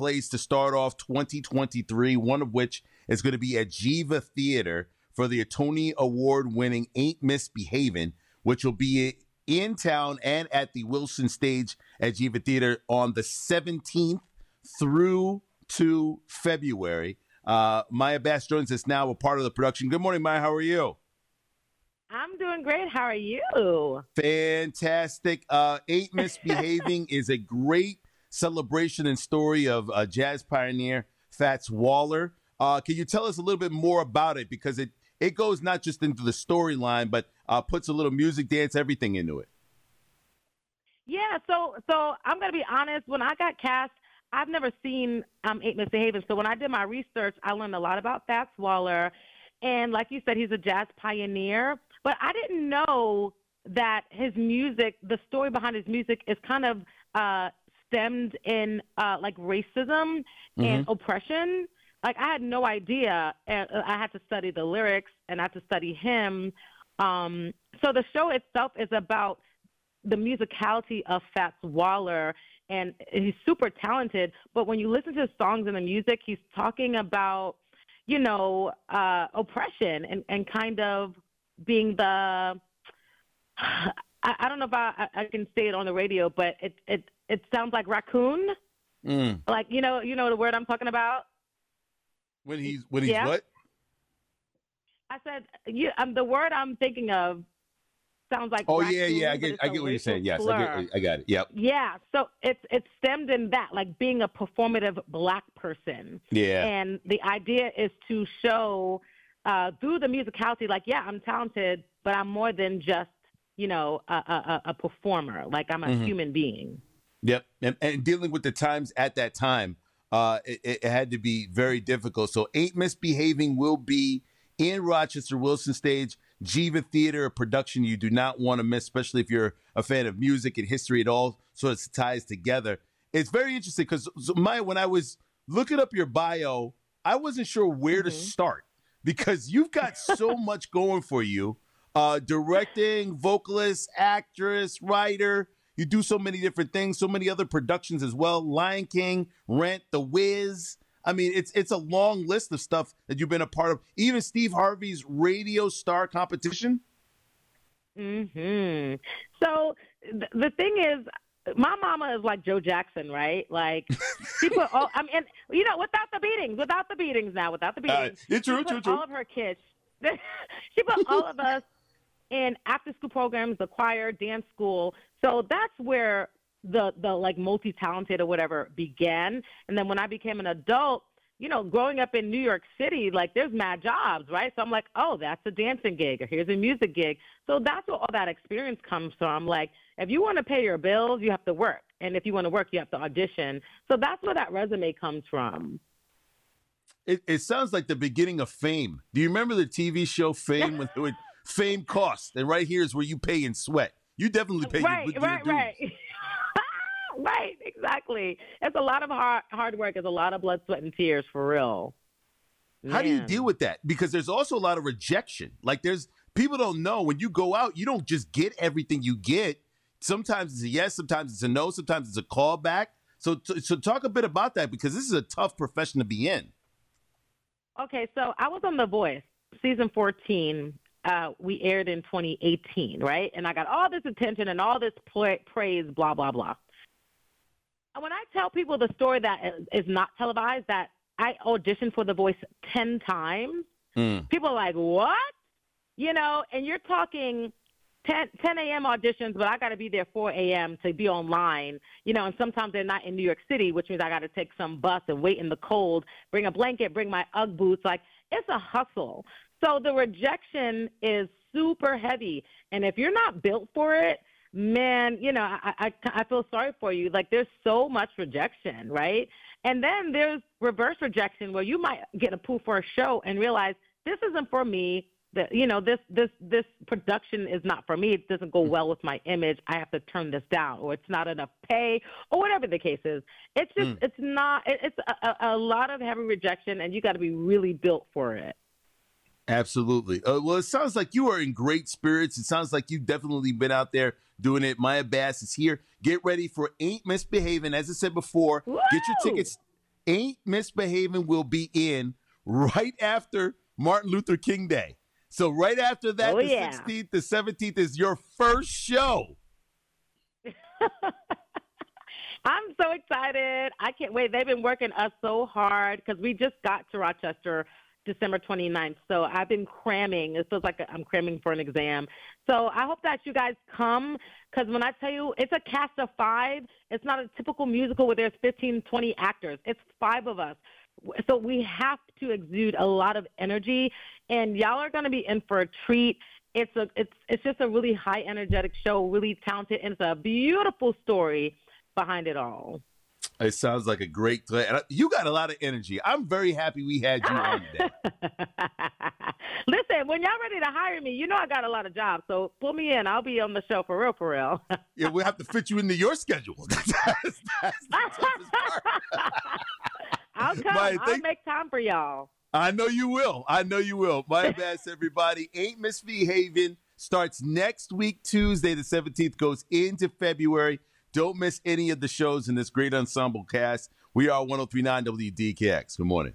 place to start off 2023, one of which is going to be at Geva Theater for the Tony Award winning Ain't Misbehavin', which will be in town and at the Wilson stage at Geva Theater on the 17th through to February. Uh, Miya Bass joins us now, a part of the production. Good morning, Miya. How are you? I'm doing great. How are you? Fantastic. Uh, Ain't Misbehavin' is a great celebration and story of uh, jazz pioneer Fats Waller. Uh, can you tell us a little bit more about it? Because it, it goes not just into the storyline, but uh, puts a little music, dance, everything into it. Yeah, so so I'm gonna be honest. When I got cast, I've never seen um, Ain't Misbehavin'. So when I did my research, I learned a lot about Fats Waller, and like you said, he's a jazz pioneer. But I didn't know that his music, the story behind his music, is kind of uh, stemmed in uh, like racism mm-hmm. and oppression. Like I had no idea. And I had to study the lyrics and I had to study him. Um, so the show itself is about the musicality of Fats Waller, and he's super talented. But when you listen to his songs and the music, he's talking about, you know, uh, oppression and and kind of being the I, I don't know if I, I can say it on the radio, but it it it sounds like raccoon. Mm. Like you know you know the word I'm talking about. When he's when he's yeah. what? I said you, um, the word I'm thinking of sounds like. Oh raccoon, yeah, yeah, I get I get what you're saying. Yes, I get, I got it. Yep. Yeah, so it's it's stemmed in that like being a performative black person. Yeah. And the idea is to show uh, through the musicality, like yeah, I'm talented, but I'm more than just you know, a, a, a performer. Like I'm a mm-hmm. human being. Yep, and, and, dealing with the times at that time, uh, it, it, had to be very difficult. So, Ain't Misbehavin' will be in Rochester Wilson Stage, Geva Theater, a production you do not want to miss, especially if you're a fan of music and history. It all sort of ties together. It's very interesting because my when I was looking up your bio, I wasn't sure where mm-hmm. to start because you've got so much going for you uh, directing, vocalist, actress, writer. You do so many different things, so many other productions as well. Lion King, Rent, The Wiz. I mean, it's it's a long list of stuff that you've been a part of. Even Steve Harvey's radio star competition. Hmm. So th- the thing is, my mama is like Joe Jackson, right? Like she put all. I mean, you know, without the beatings, without the beatings now, without the beatings, uh, it's true, true, true. All of her kids. she put all of us in after school programs, the choir, dance school. So that's where the the like multi talented or whatever began. And then when I became an adult, you know, growing up in New York City, like there's mad jobs, right? So I'm like, oh, that's a dancing gig, or here's a music gig. So that's where all that experience comes from. Like, if you want to pay your bills, you have to work, and if you want to work, you have to audition. So that's where that resume comes from. It, it sounds like the beginning of Fame. Do you remember the TV show Fame when it would fame costs, and right here is where you pay in sweat. You definitely pay right, your, right, your right, right. Exactly. It's a lot of hard hard work. It's a lot of blood, sweat, and tears for real. Man. How do you deal with that? Because there's also a lot of rejection. Like there's people don't know when you go out, you don't just get everything you get. Sometimes it's a yes, sometimes it's a no, sometimes it's a callback. So, so talk a bit about that because this is a tough profession to be in. Okay, so I was on The Voice, season 14, uh, we aired in 2018, right? And I got all this attention and all this praise, blah, blah, blah. And when I tell people the story that is not televised, that I auditioned for The Voice 10 times, mm. people are like, what? You know, and you're talking 10, 10 a.m. auditions, but I got to be there 4 a.m. to be online, you know, and sometimes they're not in New York City, which means I got to take some bus and wait in the cold, bring a blanket, bring my Ugg boots. Like, it's a hustle. So the rejection is super heavy. And if you're not built for it, man, you know, I, I, I feel sorry for you. Like there's so much rejection, right? And then there's reverse rejection where you might get approved for a show and realize this isn't for me. That you know this this this production is not for me. It doesn't go well with my image. I have to turn this down, or it's not enough pay, or whatever the case is. It's just mm. it's not. It, it's a, a lot of heavy rejection, and you got to be really built for it. Absolutely. Uh, well, it sounds like you are in great spirits. It sounds like you've definitely been out there doing it. Miya Bass is here. Get ready for Ain't Misbehavin'. As I said before, Woo! get your tickets. Ain't Misbehavin' will be in right after Martin Luther King Day. So right after that, Oh, the yeah. 16th, the 17th is your first show. I'm so excited. I can't wait. They've been working us so hard because we just got to Rochester December 29th. So I've been cramming. It feels like I'm cramming for an exam. So I hope that you guys come because when I tell you it's a cast of five, it's not a typical musical where there's 15, 20 actors. It's five of us. So we have to exude a lot of energy, and y'all are going to be in for a treat. It's a it's it's just a really high energetic show, really talented, and it's a beautiful story behind it all. It sounds like a great play. And you got a lot of energy. I'm very happy we had you on today. Listen, when y'all ready to hire me, you know I got a lot of jobs, so pull me in. I'll be on the show for real, for real. Yeah, we'll have to fit you into your schedule. That's, that's. I'll come. Miya, I'll thank- make time for y'all. I know you will. I know you will. My best, everybody. Ain't Misbehavin' starts next week, Tuesday, the 17th, goes into February. Don't miss any of the shows in this great ensemble cast. We are 1039 WDKX. Good morning.